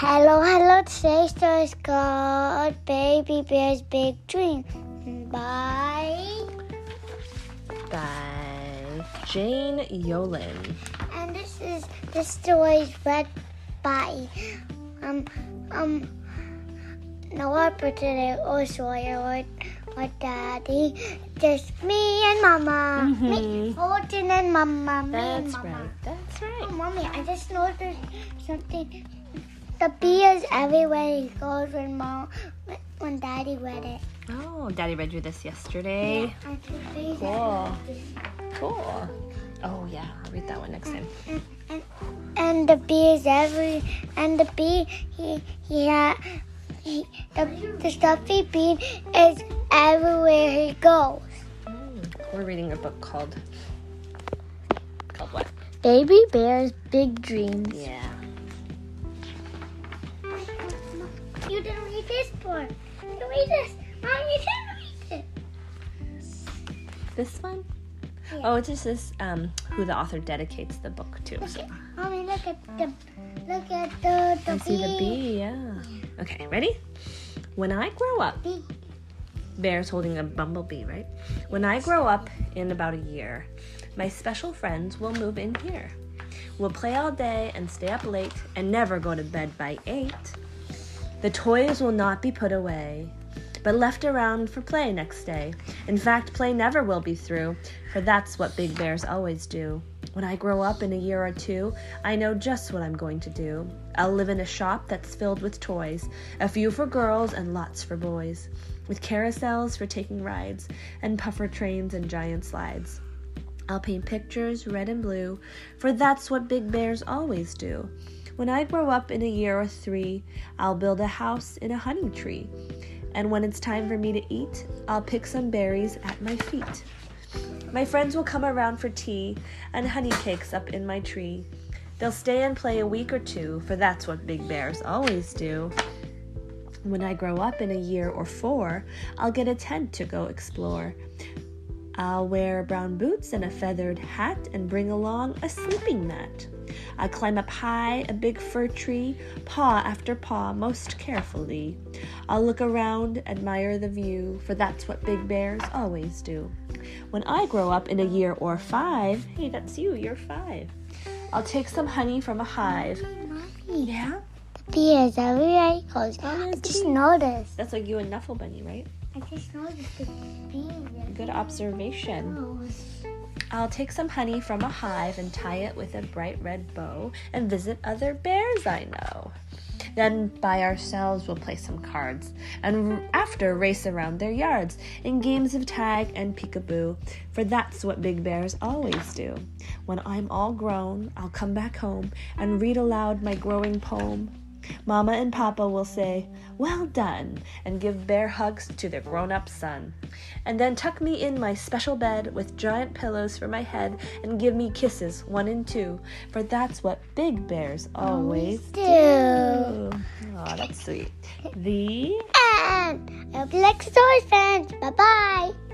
Hello, hello. Today's story is called Baby Bear's Big Dream by by Jane Yolen. and this is the story is read by um um Noah today or Sawyer or, or Daddy. Just me and Mama. Me, Mhm. Fortune and Mama. Me and That's Mama. right. That's Oh, right. Mommy, I just noticed something. The bee is everywhere he goes when mom, when Daddy read it. Oh, Daddy read you this yesterday. Bees Cool. Cool. Oh yeah, I'll read that one next time. And, and, and the bee is every, and the bee he he had. He, the, the stuffy bee is everywhere he goes. Mm, We're reading a book called called what? Baby Bear's Big Dreams. Yeah. You didn't read this part. You read this. Mom, you didn't read it. This one? Yeah. Oh, it just says um, who the author dedicates the book to. Look So. at, mommy, look at the, look at the, the I bee. see the bee, yeah. Okay, ready? When I grow up, Bee. Bear's holding a bumblebee, right? When I grow up in about a year, my special friends will move in here. We'll play all day and stay up late and never go to bed by 8. The toys will not be put away, but left around for play next day. In fact, play never will be through, for that's what big bears always do. When I grow up in a year or two, I know just what I'm going to do. I'll live in a shop that's filled with toys, a few for girls and lots for boys, with carousels for taking rides, and puffer trains and giant slides. I'll paint pictures red and blue, for that's what big bears always do. When I grow up in a year or three, I'll build a house in a honey tree. And when it's time for me to eat, I'll pick some berries at my feet. My friends will come around for tea and honey cakes up in my tree. They'll stay and play a week or two, for that's what big bears always do. When I grow up in a year or four, I'll get a tent to go explore. I'll wear brown boots and a feathered hat and bring along a sleeping mat. I climb up high a big fir tree, paw after paw, most carefully. I'll look around, admire the view, for that's what big bears always do. When I grow up in a year or five, hey, that's you, you're five. I'll take some honey from a hive. Mommy, Yeah? the bee is everywhere he goes. Oh, I just bee. noticed. That's like you and Knuffle Bunny, right? I just noticed the bee. is Good observation. Oh, everywhere. I'll take some honey from a hive and tie it with a bright red bow and visit other bears I know. Then by ourselves we'll play some cards and after race around their yards in games of tag and peekaboo, for that's what big bears always do. When I'm all grown, I'll come back home and read aloud my growing poem. Mama and Papa will say, Well done, and give bear hugs to their grown up son. And then tuck me in my special bed with giant pillows for my head and give me kisses, one and two, for that's what big bears always do. do. Oh, that's sweet. The And I hope you like stories, friends. Bye bye.